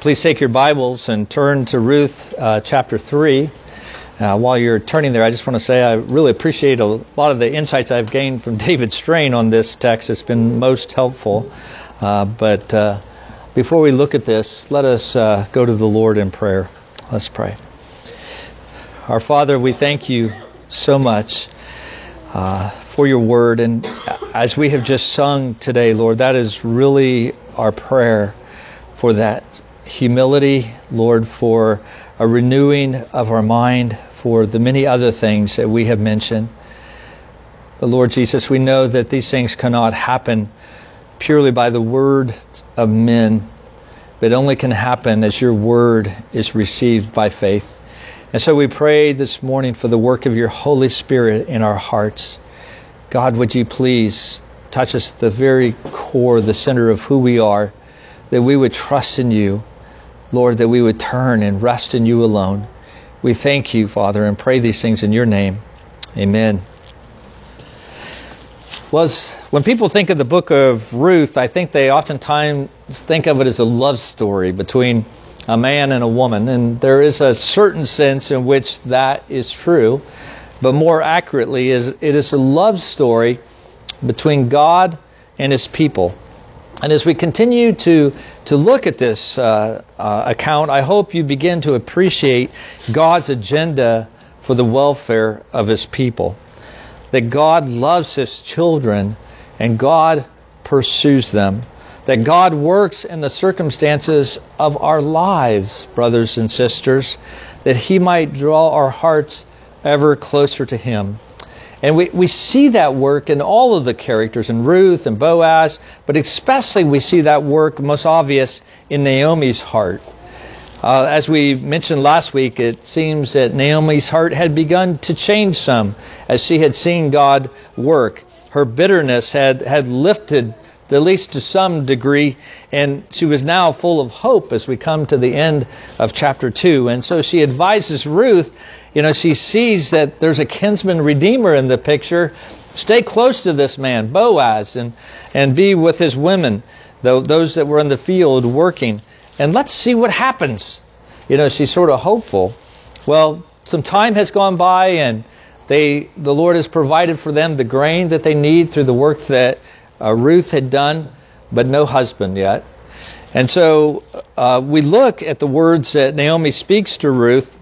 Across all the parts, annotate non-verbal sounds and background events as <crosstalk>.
Please take your Bibles and turn to Ruth uh, chapter 3. Uh, while you're turning there, I just want to say I really appreciate a lot of the insights I've gained from <laughs> David Strain on this text. It's been most helpful. Uh, but uh, before we look at this, let us uh, go to the Lord in prayer. Let's pray. Our Father, we thank you so much uh, for your word. And as we have just sung today, Lord, that is really our prayer for that humility, Lord, for a renewing of our mind, for the many other things that we have mentioned. But Lord Jesus, we know that these things cannot happen purely by the word of men, but only can happen as your word is received by faith. And so we pray this morning for the work of your Holy Spirit in our hearts. God, would you please touch us at the very core, the center of who we are, that we would trust in you Lord, that we would turn and rest in you alone. We thank you, Father, and pray these things in your name. Amen. Was when people think of the book of Ruth, I think they oftentimes think of it as a love story between a man and a woman, and there is a certain sense in which that is true, but more accurately, is it is a love story between God and His people. And as we continue to, to look at this uh, uh, account, I hope you begin to appreciate God's agenda for the welfare of His people. That God loves His children and God pursues them. That God works in the circumstances of our lives, brothers and sisters, that He might draw our hearts ever closer to Him. And we, we see that work in all of the characters, in Ruth and Boaz, but especially we see that work most obvious in Naomi's heart. Uh, as we mentioned last week, it seems that Naomi's heart had begun to change some as she had seen God work. Her bitterness had, had lifted, at least to some degree, and she was now full of hope as we come to the end of chapter 2. And so she advises Ruth you know, she sees that there's a kinsman redeemer in the picture. Stay close to this man, Boaz, and, and be with his women, those that were in the field working. And let's see what happens. You know, she's sort of hopeful. Well, some time has gone by and they, the Lord has provided for them the grain that they need through the work that uh, Ruth had done, but no husband yet. And so uh, we look at the words that Naomi speaks to Ruth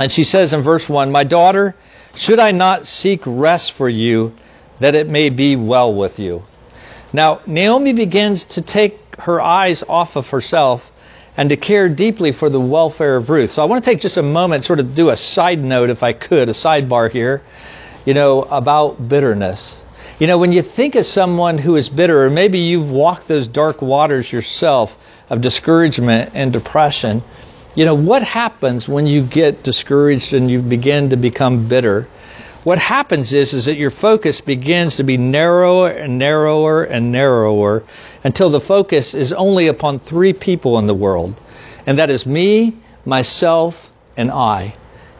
and she says in verse 1 My daughter, should I not seek rest for you that it may be well with you? Now, Naomi begins to take her eyes off of herself and to care deeply for the welfare of Ruth. So I want to take just a moment, sort of do a side note, if I could, a sidebar here, you know, about bitterness. You know, when you think of someone who is bitter, or maybe you've walked those dark waters yourself of discouragement and depression, you know, what happens when you get discouraged and you begin to become bitter? What happens is, is that your focus begins to be narrower and narrower and narrower until the focus is only upon three people in the world. And that is me, myself, and I.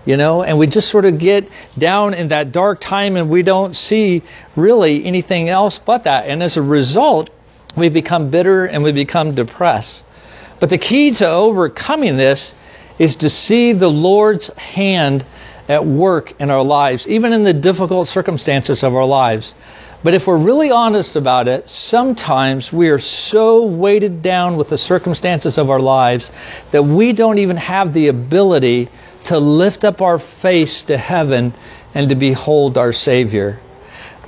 You know, and we just sort of get down in that dark time and we don't see really anything else but that. And as a result, we become bitter and we become depressed. But the key to overcoming this is to see the Lord's hand at work in our lives, even in the difficult circumstances of our lives. But if we're really honest about it, sometimes we are so weighted down with the circumstances of our lives that we don't even have the ability to lift up our face to heaven and to behold our Savior.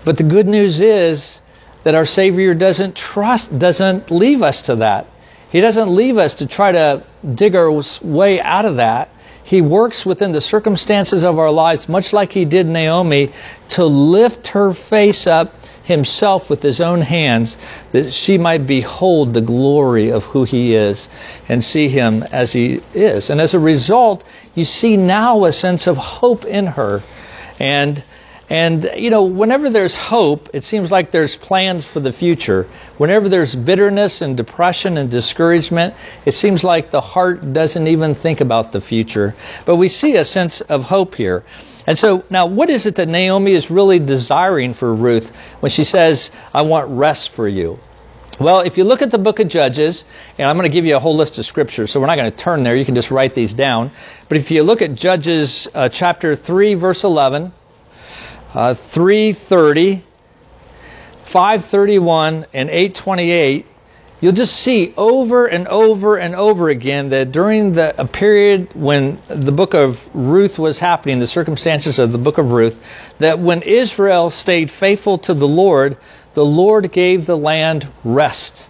But the good news is that our Savior doesn't trust, doesn't leave us to that. He doesn't leave us to try to dig our way out of that. He works within the circumstances of our lives, much like He did Naomi, to lift her face up himself with his own hands that she might behold the glory of who he is and see him as he is. And as a result, you see now a sense of hope in her. And and, you know, whenever there's hope, it seems like there's plans for the future. Whenever there's bitterness and depression and discouragement, it seems like the heart doesn't even think about the future. But we see a sense of hope here. And so, now, what is it that Naomi is really desiring for Ruth when she says, I want rest for you? Well, if you look at the book of Judges, and I'm going to give you a whole list of scriptures, so we're not going to turn there. You can just write these down. But if you look at Judges uh, chapter 3, verse 11, uh, 330, 531, and 828, you'll just see over and over and over again that during the a period when the book of Ruth was happening, the circumstances of the book of Ruth, that when Israel stayed faithful to the Lord, the Lord gave the land rest.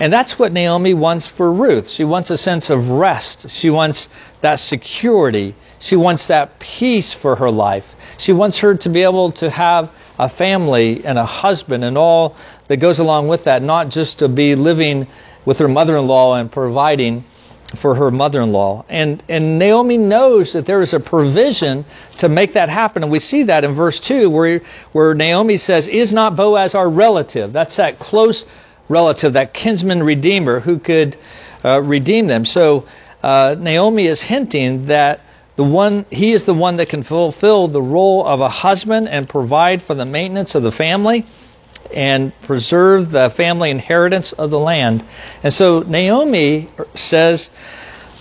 And that's what Naomi wants for Ruth. She wants a sense of rest. She wants that security. She wants that peace for her life. She wants her to be able to have a family and a husband and all that goes along with that, not just to be living with her mother in law and providing for her mother-in-law. And and Naomi knows that there is a provision to make that happen. And we see that in verse 2 where where Naomi says, "Is not Boaz our relative?" That's that close relative, that kinsman redeemer who could uh, redeem them. So uh, Naomi is hinting that the one he is the one that can fulfill the role of a husband and provide for the maintenance of the family and preserve the family inheritance of the land. And so Naomi says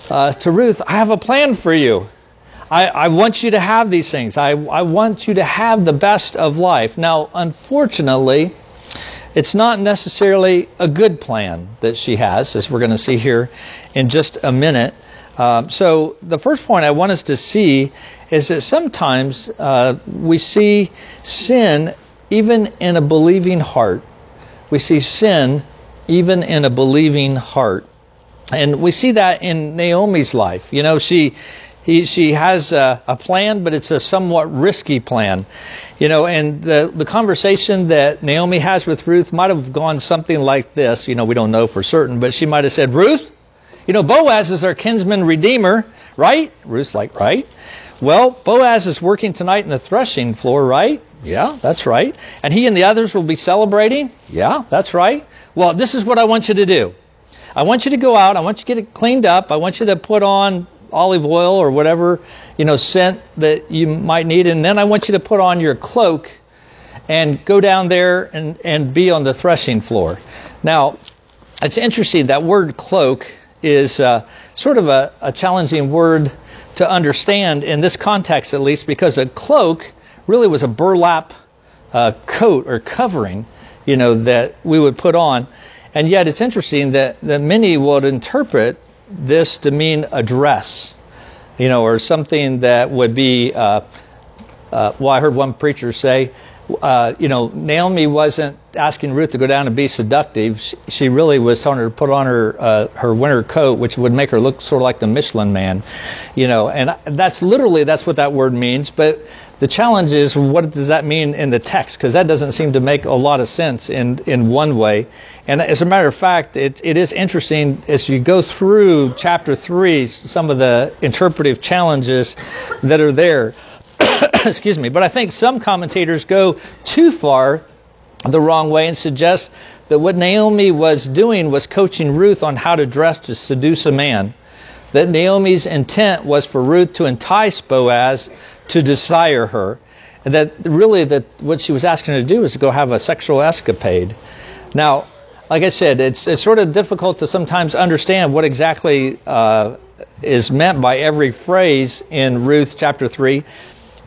uh, to Ruth, I have a plan for you. I, I want you to have these things. I, I want you to have the best of life. Now, unfortunately, it's not necessarily a good plan that she has, as we're going to see here in just a minute. Uh, so, the first point I want us to see is that sometimes uh, we see sin even in a believing heart. We see sin even in a believing heart. And we see that in Naomi's life. You know, she he, she has a, a, plan, but it's a somewhat risky plan. You know, and the, the conversation that Naomi has with Ruth might have gone something like this. You know, we don't know for certain, but she might have said, Ruth, you know, Boaz is our kinsman redeemer, right? Ruth's like, right? Well, Boaz is working tonight in the threshing floor, right? Yeah, that's right. And he and the others will be celebrating? Yeah, that's right. Well, this is what I want you to do. I want you to go out. I want you to get it cleaned up. I want you to put on olive oil or whatever, you know, scent that you might need. And then I want you to put on your cloak and go down there and, and be on the threshing floor. Now, it's interesting. That word cloak is uh, sort of a, a challenging word to understand in this context, at least, because a cloak really was a burlap uh, coat or covering, you know, that we would put on. And yet it's interesting that, that many would interpret this to mean a dress, you know, or something that would be, uh, uh, well, I heard one preacher say, uh, you know, Naomi wasn't asking Ruth to go down and be seductive. She, really was telling her to put on her uh, her winter coat, which would make her look sort of like the Michelin Man, you know. And that's literally that's what that word means. But the challenge is, what does that mean in the text? Because that doesn't seem to make a lot of sense in in one way. And as a matter of fact, it, it is interesting as you go through chapter three, some of the interpretive challenges that are there. <coughs> excuse me, but I think some commentators go too far the wrong way and suggest that what Naomi was doing was coaching Ruth on how to dress to seduce a man. That Naomi's intent was for Ruth to entice Boaz to desire her. And that really that what she was asking her to do was to go have a sexual escapade. Now, like I said, it's, it's sort of difficult to sometimes understand what exactly uh, is meant by every phrase in Ruth chapter 3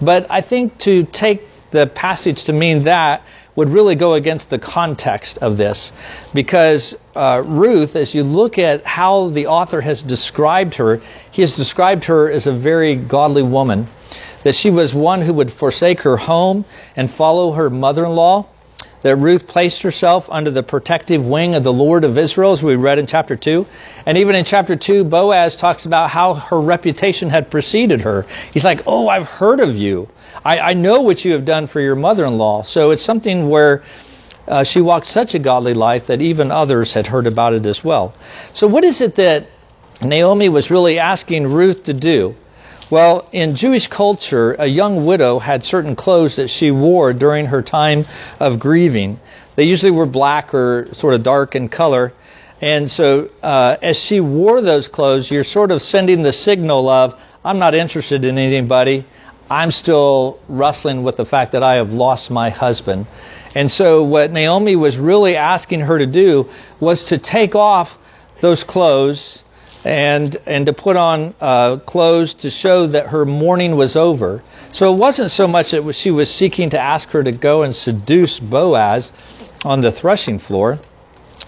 but I think to take the passage to mean that would really go against the context of this. Because uh, Ruth, as you look at how the author has described her, he has described her as a very godly woman. That she was one who would forsake her home and follow her mother in law that Ruth placed herself under the protective wing of the Lord of Israel, as we read in chapter 2. And even in chapter 2, Boaz talks about how her reputation had preceded her. He's like, Oh, I've heard of you. I, I know what you have done for your mother in law. So it's something where uh, she walked such a godly life that even others had heard about it as well. So, what is it that Naomi was really asking Ruth to do? Well, in Jewish culture, a young widow had certain clothes that she wore during her time of grieving. They usually were black or sort of dark in color. And so, uh, as she wore those clothes, you're sort of sending the signal of, I'm not interested in anybody. I'm still wrestling with the fact that I have lost my husband. And so what Naomi was really asking her to do was to take off those clothes and and to put on uh, clothes to show that her mourning was over. So it wasn't so much that she was seeking to ask her to go and seduce Boaz on the threshing floor,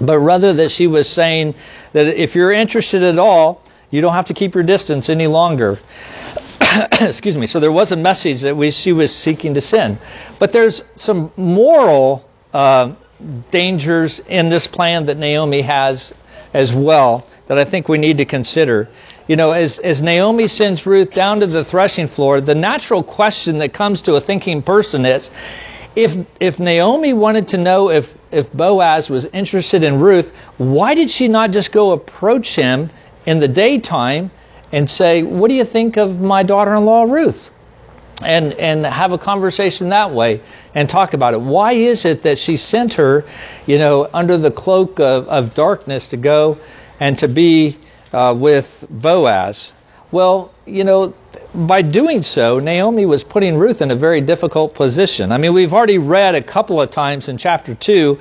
but rather that she was saying that if you're interested at all, you don't have to keep your distance any longer. <coughs> Excuse me. So there was a message that we, she was seeking to send, but there's some moral uh, dangers in this plan that Naomi has as well that I think we need to consider. You know, as, as Naomi sends Ruth down to the threshing floor, the natural question that comes to a thinking person is if, if Naomi wanted to know if, if Boaz was interested in Ruth, why did she not just go approach him in the daytime and say, What do you think of my daughter in law, Ruth? And, and have a conversation that way and talk about it. Why is it that she sent her, you know, under the cloak of, of darkness to go and to be uh, with Boaz. Well, you know, by doing so, Naomi was putting Ruth in a very difficult position. I mean, we've already read a couple of times in chapter 2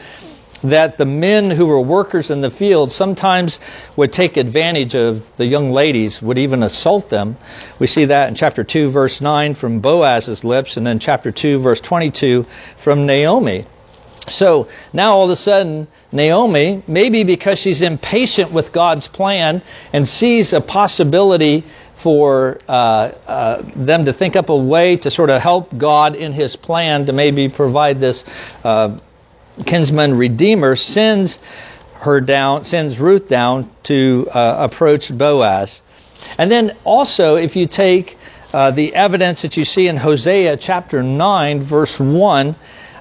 that the men who were workers in the field sometimes would take advantage of the young ladies, would even assault them. We see that in chapter 2, verse 9 from Boaz's lips, and then chapter 2, verse 22 from Naomi. So now all of a sudden, Naomi, maybe because she's impatient with God's plan and sees a possibility for uh, uh, them to think up a way to sort of help God in His plan to maybe provide this uh, kinsman redeemer, sends her down, sends Ruth down to uh, approach Boaz. And then also, if you take uh, the evidence that you see in Hosea chapter 9, verse 1,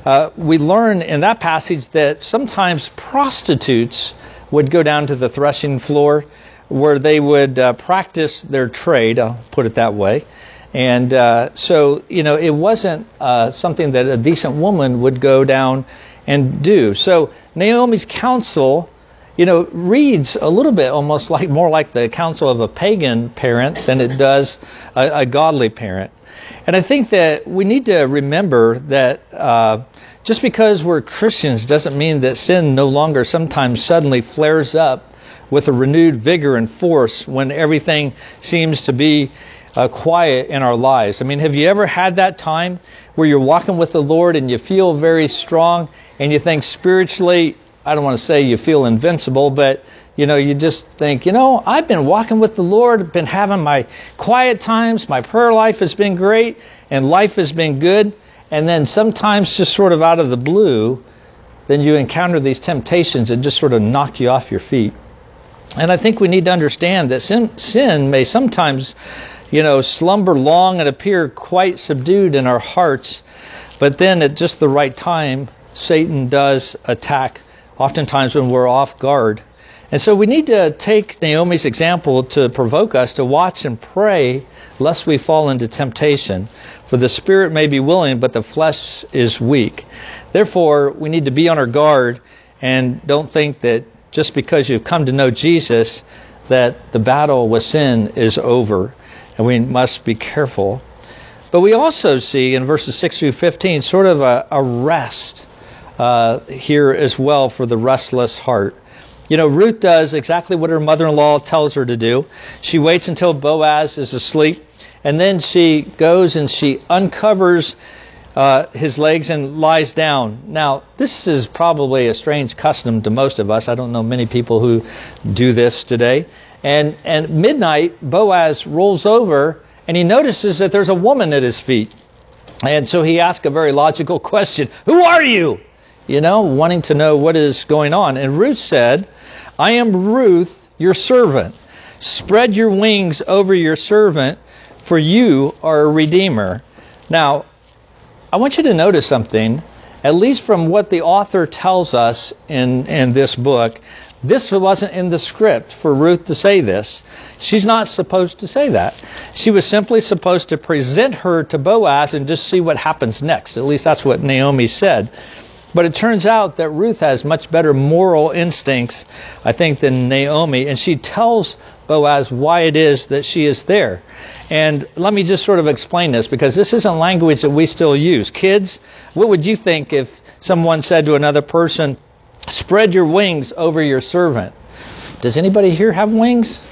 uh, we learn in that passage that sometimes prostitutes would go down to the threshing floor where they would uh, practice their trade, I'll put it that way. And uh, so, you know, it wasn't uh, something that a decent woman would go down and do. So Naomi's counsel, you know, reads a little bit almost like more like the counsel of a pagan parent than it does a, a godly parent. And I think that we need to remember that uh, just because we're Christians doesn't mean that sin no longer sometimes suddenly flares up with a renewed vigor and force when everything seems to be uh, quiet in our lives. I mean, have you ever had that time where you're walking with the Lord and you feel very strong and you think spiritually, I don't want to say you feel invincible, but you know, you just think, you know, I've been walking with the Lord, been having my quiet times, my prayer life has been great, and life has been good. And then sometimes, just sort of out of the blue, then you encounter these temptations that just sort of knock you off your feet. And I think we need to understand that sin, sin may sometimes, you know, slumber long and appear quite subdued in our hearts, but then at just the right time, Satan does attack, oftentimes when we're off guard. And so we need to take Naomi's example to provoke us to watch and pray lest we fall into temptation. For the spirit may be willing, but the flesh is weak. Therefore, we need to be on our guard and don't think that just because you've come to know Jesus, that the battle with sin is over. And we must be careful. But we also see in verses 6 through 15 sort of a, a rest uh, here as well for the restless heart. You know, Ruth does exactly what her mother in law tells her to do. She waits until Boaz is asleep, and then she goes and she uncovers uh, his legs and lies down. Now, this is probably a strange custom to most of us. I don't know many people who do this today. And at midnight, Boaz rolls over and he notices that there's a woman at his feet. And so he asks a very logical question Who are you? You know, wanting to know what is going on. And Ruth said, I am Ruth, your servant. Spread your wings over your servant, for you are a redeemer. Now, I want you to notice something, at least from what the author tells us in, in this book. This wasn't in the script for Ruth to say this. She's not supposed to say that. She was simply supposed to present her to Boaz and just see what happens next. At least that's what Naomi said. But it turns out that Ruth has much better moral instincts, I think, than Naomi, and she tells Boaz why it is that she is there. And let me just sort of explain this because this isn't language that we still use. Kids, what would you think if someone said to another person, Spread your wings over your servant. Does anybody here have wings?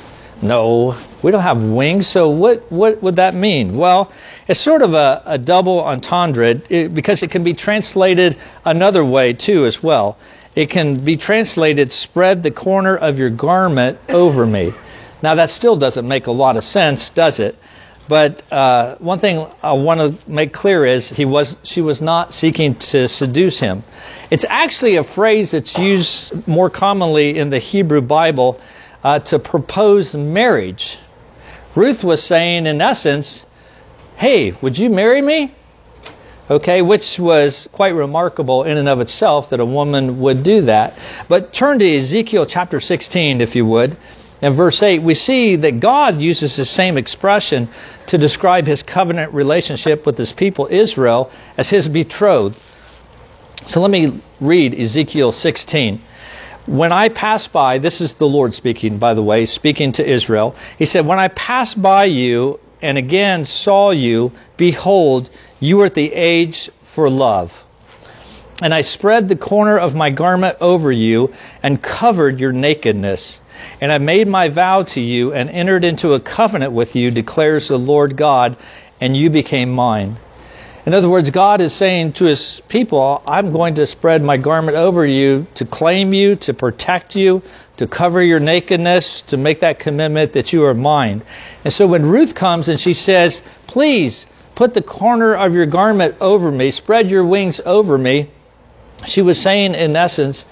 No, we don't have wings. So what, what would that mean? Well, it's sort of a, a double entendre because it can be translated another way too as well. It can be translated, spread the corner of your garment over me. Now that still doesn't make a lot of sense, does it? But uh, one thing I want to make clear is he was she was not seeking to seduce him. It's actually a phrase that's used more commonly in the Hebrew Bible uh, to propose marriage. Ruth was saying, in essence, "Hey, would you marry me?" Okay, which was quite remarkable in and of itself that a woman would do that. But turn to Ezekiel chapter 16, if you would. In verse 8, we see that God uses the same expression to describe his covenant relationship with his people Israel as his betrothed. So let me read Ezekiel 16. When I pass by, this is the Lord speaking, by the way, speaking to Israel. He said, When I passed by you and again saw you, behold, you are at the age for love. And I spread the corner of my garment over you and covered your nakedness. And I made my vow to you and entered into a covenant with you, declares the Lord God, and you became mine. In other words, God is saying to his people, I'm going to spread my garment over you to claim you, to protect you, to cover your nakedness, to make that commitment that you are mine. And so when Ruth comes and she says, Please put the corner of your garment over me, spread your wings over me, she was saying, in essence,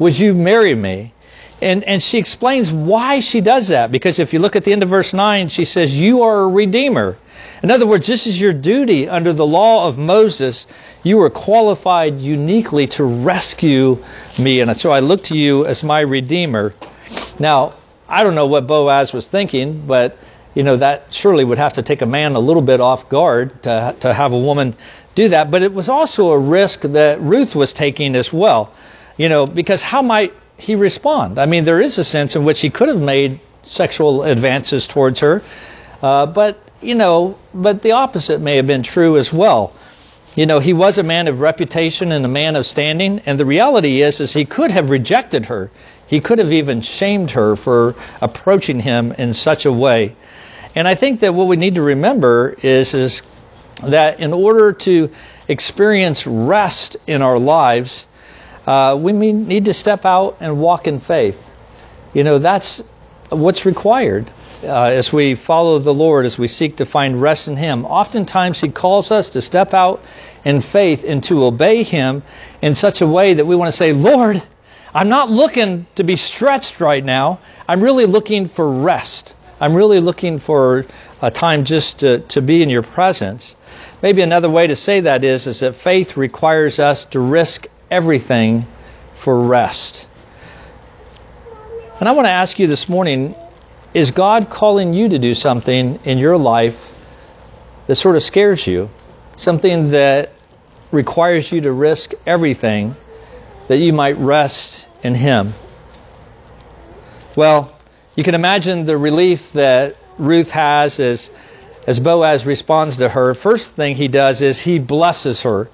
Would you marry me? And, and she explains why she does that. Because if you look at the end of verse 9, she says, You are a redeemer. In other words, this is your duty under the law of Moses. You are qualified uniquely to rescue me. And so I look to you as my redeemer. Now, I don't know what Boaz was thinking, but you know that surely would have to take a man a little bit off guard to to have a woman do that. But it was also a risk that Ruth was taking as well. You know, because how might he respond? I mean, there is a sense in which he could have made sexual advances towards her, uh, but you know, but the opposite may have been true as well. You know, he was a man of reputation and a man of standing, and the reality is, is he could have rejected her. He could have even shamed her for approaching him in such a way. And I think that what we need to remember is, is that in order to experience rest in our lives, uh, we need to step out and walk in faith. You know, that's what's required uh, as we follow the Lord, as we seek to find rest in Him. Oftentimes, He calls us to step out in faith and to obey Him in such a way that we want to say, Lord, I'm not looking to be stretched right now. I'm really looking for rest. I'm really looking for a time just to, to be in your presence. Maybe another way to say that is, is that faith requires us to risk everything for rest. And I want to ask you this morning is God calling you to do something in your life that sort of scares you? Something that requires you to risk everything that you might rest in Him? Well, you can imagine the relief that Ruth has as, as Boaz responds to her. First thing he does is he blesses her.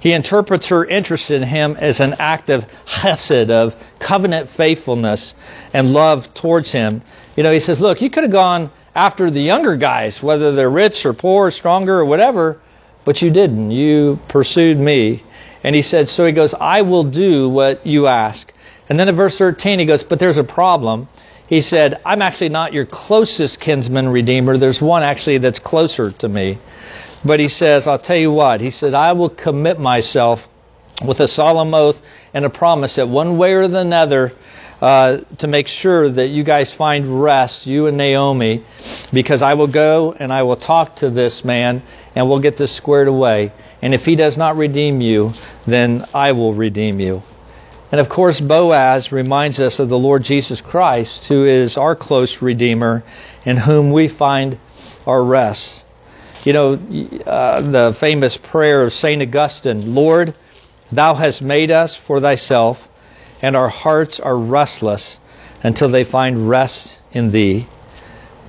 He interprets her interest in him as an act of chesed, of covenant faithfulness and love towards him. You know, he says, Look, you could have gone after the younger guys, whether they're rich or poor, or stronger or whatever, but you didn't. You pursued me. And he said, So he goes, I will do what you ask. And then in verse 13, he goes, But there's a problem. He said, I'm actually not your closest kinsman redeemer. There's one actually that's closer to me. But he says, I'll tell you what. He said, I will commit myself with a solemn oath and a promise that one way or another, uh, to make sure that you guys find rest, you and Naomi, because I will go and I will talk to this man and we'll get this squared away. And if he does not redeem you, then I will redeem you. And of course, Boaz reminds us of the Lord Jesus Christ, who is our close Redeemer, in whom we find our rest. You know, uh, the famous prayer of St. Augustine Lord, Thou hast made us for Thyself and our hearts are restless until they find rest in Thee.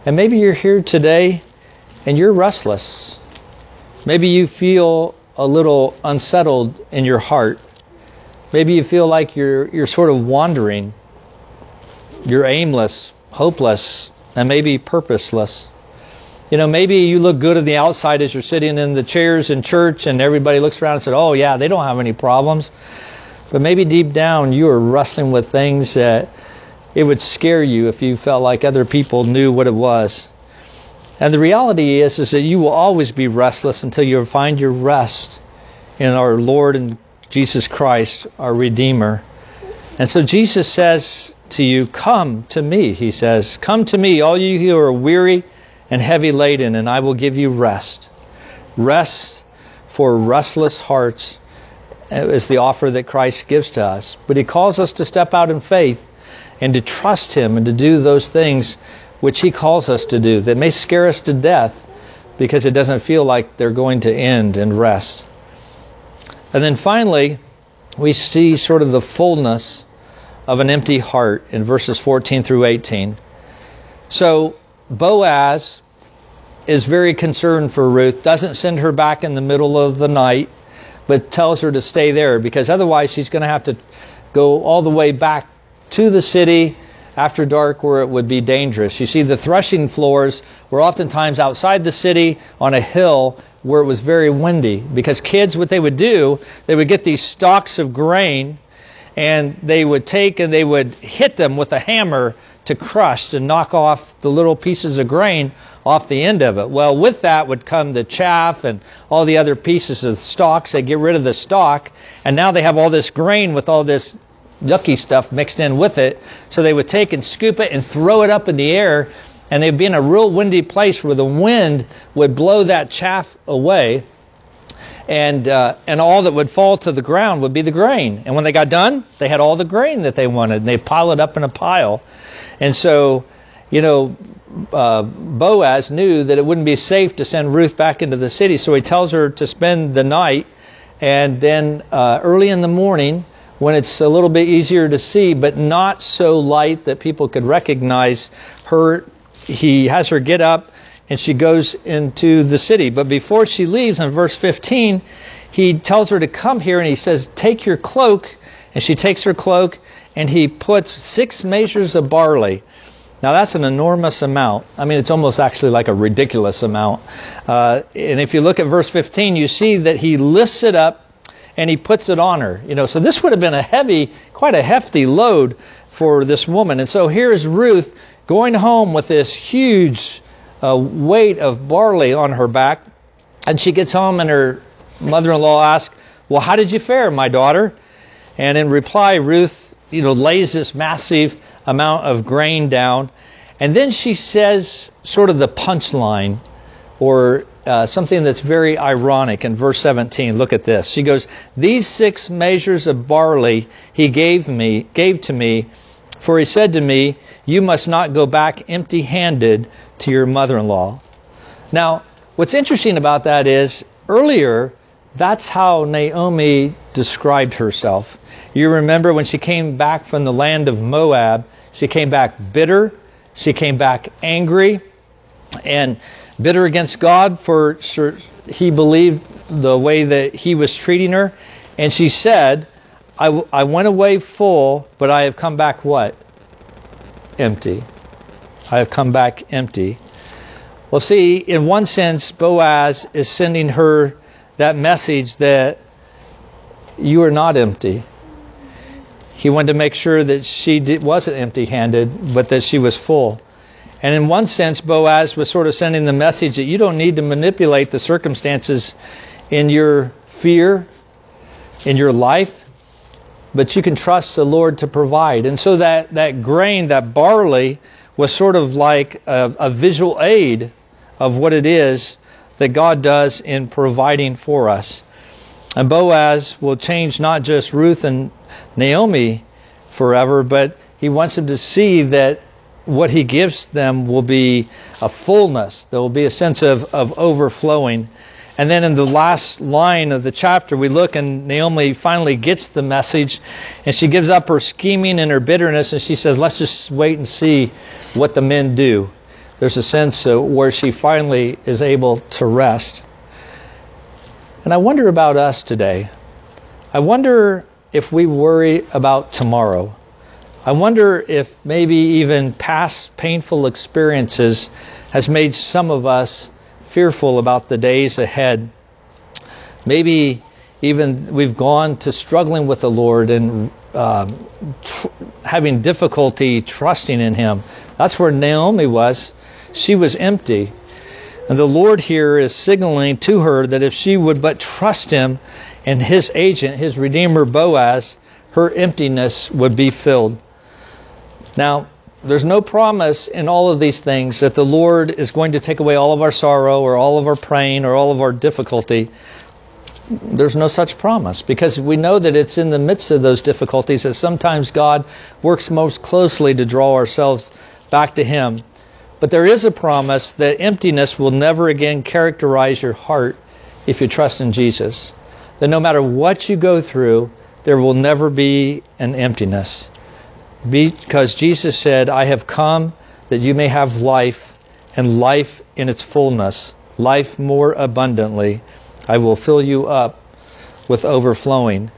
And maybe you're here today and you're restless. Maybe you feel a little unsettled in your heart. Maybe you feel like you're you're sort of wandering. You're aimless, hopeless, and maybe purposeless. You know, maybe you look good on the outside as you're sitting in the chairs in church and everybody looks around and says, "Oh yeah, they don't have any problems." But maybe deep down you are wrestling with things that it would scare you if you felt like other people knew what it was. And the reality is is that you will always be restless until you find your rest in our Lord and Jesus Christ, our Redeemer. And so Jesus says to you, Come to me, he says. Come to me, all you who are weary and heavy laden, and I will give you rest. Rest for restless hearts is the offer that Christ gives to us. But he calls us to step out in faith and to trust him and to do those things which he calls us to do that may scare us to death because it doesn't feel like they're going to end and rest. And then finally, we see sort of the fullness of an empty heart in verses 14 through 18. So Boaz is very concerned for Ruth, doesn't send her back in the middle of the night, but tells her to stay there because otherwise she's going to have to go all the way back to the city after dark where it would be dangerous. You see, the threshing floors were oftentimes outside the city on a hill where it was very windy because kids, what they would do, they would get these stalks of grain and they would take and they would hit them with a hammer to crush to knock off the little pieces of grain off the end of it. Well, with that would come the chaff and all the other pieces of stalks. They get rid of the stalk, and now they have all this grain with all this yucky stuff mixed in with it. So they would take and scoop it and throw it up in the air, and they'd be in a real windy place where the wind would blow that chaff away, and uh, and all that would fall to the ground would be the grain. And when they got done, they had all the grain that they wanted, and they pile it up in a pile. And so, you know, uh, Boaz knew that it wouldn't be safe to send Ruth back into the city, so he tells her to spend the night, and then uh, early in the morning when it's a little bit easier to see, but not so light that people could recognize her. He has her get up and she goes into the city. But before she leaves, in verse 15, he tells her to come here and he says, Take your cloak. And she takes her cloak and he puts six measures of barley. Now that's an enormous amount. I mean, it's almost actually like a ridiculous amount. Uh, and if you look at verse 15, you see that he lifts it up and he puts it on her. You know, so this would have been a heavy, quite a hefty load for this woman. And so here's Ruth going home with this huge uh, weight of barley on her back, and she gets home and her mother-in-law asks, "Well, how did you fare, my daughter?" And in reply, Ruth, you know, lays this massive amount of grain down, and then she says sort of the punchline, or uh, something that's very ironic in verse 17. Look at this. She goes, "These six measures of barley he gave me, gave to me, for he said to me, you must not go back empty-handed to your mother-in-law." Now, what's interesting about that is earlier that's how Naomi described herself. You remember when she came back from the land of Moab, she came back bitter, she came back angry, and bitter against God for he believed the way that he was treating her. And she said, "I went away full, but I have come back what? Empty. I have come back empty. Well, see, in one sense, Boaz is sending her that message that you are not empty. He wanted to make sure that she did, wasn't empty handed, but that she was full. And in one sense, Boaz was sort of sending the message that you don't need to manipulate the circumstances in your fear, in your life, but you can trust the Lord to provide. And so that, that grain, that barley, was sort of like a, a visual aid of what it is that God does in providing for us. And Boaz will change not just Ruth and Naomi forever, but he wants them to see that what he gives them will be a fullness. There will be a sense of, of overflowing. And then in the last line of the chapter, we look and Naomi finally gets the message and she gives up her scheming and her bitterness and she says, let's just wait and see what the men do. There's a sense uh, where she finally is able to rest. And I wonder about us today. I wonder if we worry about tomorrow. I wonder if maybe even past painful experiences has made some of us fearful about the days ahead. Maybe even we've gone to struggling with the Lord and um, tr- having difficulty trusting in Him. That's where Naomi was. She was empty. And the Lord here is signaling to her that if she would but trust Him and His agent, His Redeemer Boaz, her emptiness would be filled. Now, there's no promise in all of these things that the Lord is going to take away all of our sorrow or all of our pain or all of our difficulty. There's no such promise because we know that it's in the midst of those difficulties that sometimes God works most closely to draw ourselves back to Him. But there is a promise that emptiness will never again characterize your heart if you trust in Jesus. That no matter what you go through, there will never be an emptiness. Because Jesus said, I have come that you may have life and life in its fullness, life more abundantly. I will fill you up with overflowing.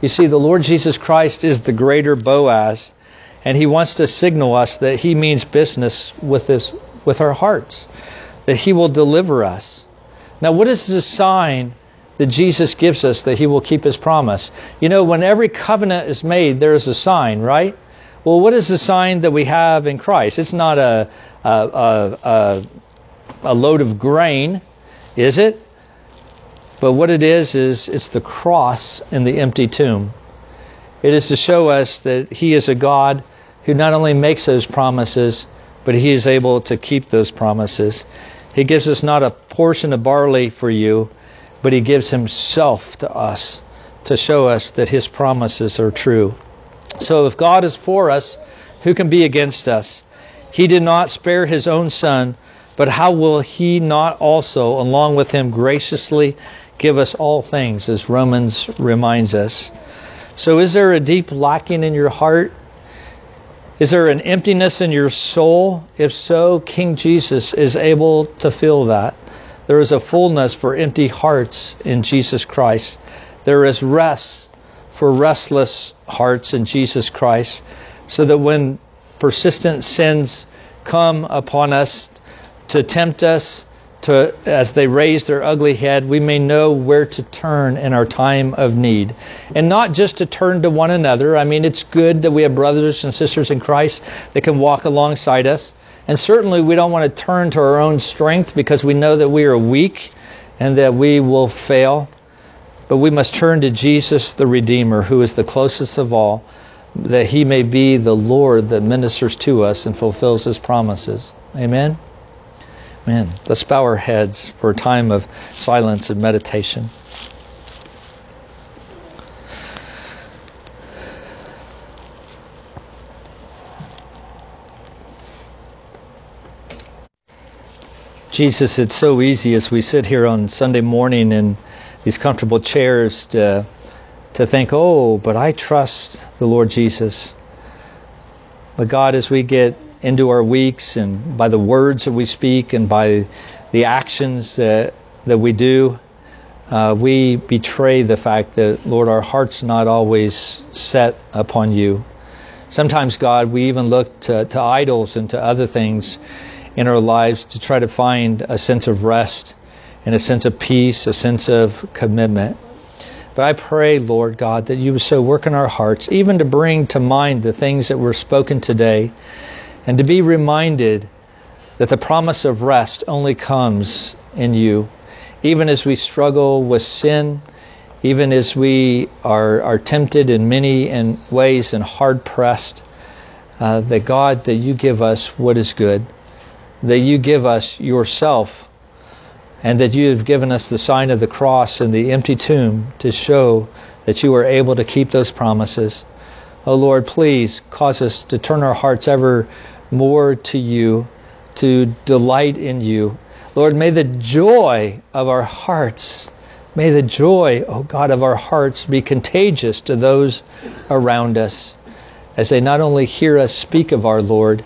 You see, the Lord Jesus Christ is the greater Boaz, and he wants to signal us that he means business with this with our hearts, that he will deliver us. Now, what is the sign that Jesus gives us that he will keep his promise? You know, when every covenant is made, there is a sign, right? Well, what is the sign that we have in Christ? It's not a a, a, a, a load of grain, is it? But what it is, is it's the cross and the empty tomb. It is to show us that He is a God who not only makes those promises, but He is able to keep those promises. He gives us not a portion of barley for you, but He gives Himself to us to show us that His promises are true. So if God is for us, who can be against us? He did not spare His own Son, but how will He not also, along with Him, graciously give us all things, as Romans reminds us. So, is there a deep lacking in your heart? Is there an emptiness in your soul? If so, King Jesus is able to fill that. There is a fullness for empty hearts in Jesus Christ. There is rest for restless hearts in Jesus Christ, so that when persistent sins come upon us to tempt us, to, as they raise their ugly head, we may know where to turn in our time of need. And not just to turn to one another. I mean, it's good that we have brothers and sisters in Christ that can walk alongside us. And certainly we don't want to turn to our own strength because we know that we are weak and that we will fail. But we must turn to Jesus, the Redeemer, who is the closest of all, that he may be the Lord that ministers to us and fulfills his promises. Amen. Man, let's bow our heads for a time of silence and meditation. Jesus, it's so easy as we sit here on Sunday morning in these comfortable chairs to, to think, oh, but I trust the Lord Jesus. But God, as we get into our weeks and by the words that we speak and by the actions that, that we do, uh, we betray the fact that, Lord, our heart's not always set upon you. Sometimes, God, we even look to, to idols and to other things in our lives to try to find a sense of rest and a sense of peace, a sense of commitment. But I pray, Lord God, that you would so work in our hearts, even to bring to mind the things that were spoken today and to be reminded that the promise of rest only comes in you. Even as we struggle with sin, even as we are, are tempted in many and ways and hard pressed, uh, that God, that you give us what is good, that you give us yourself, and that you have given us the sign of the cross and the empty tomb to show that you are able to keep those promises. Oh Lord, please cause us to turn our hearts ever more to you, to delight in you. Lord, may the joy of our hearts, may the joy, O oh God, of our hearts be contagious to those around us as they not only hear us speak of our Lord,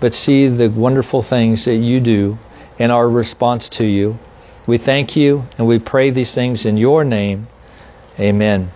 but see the wonderful things that you do in our response to you. We thank you and we pray these things in your name. Amen.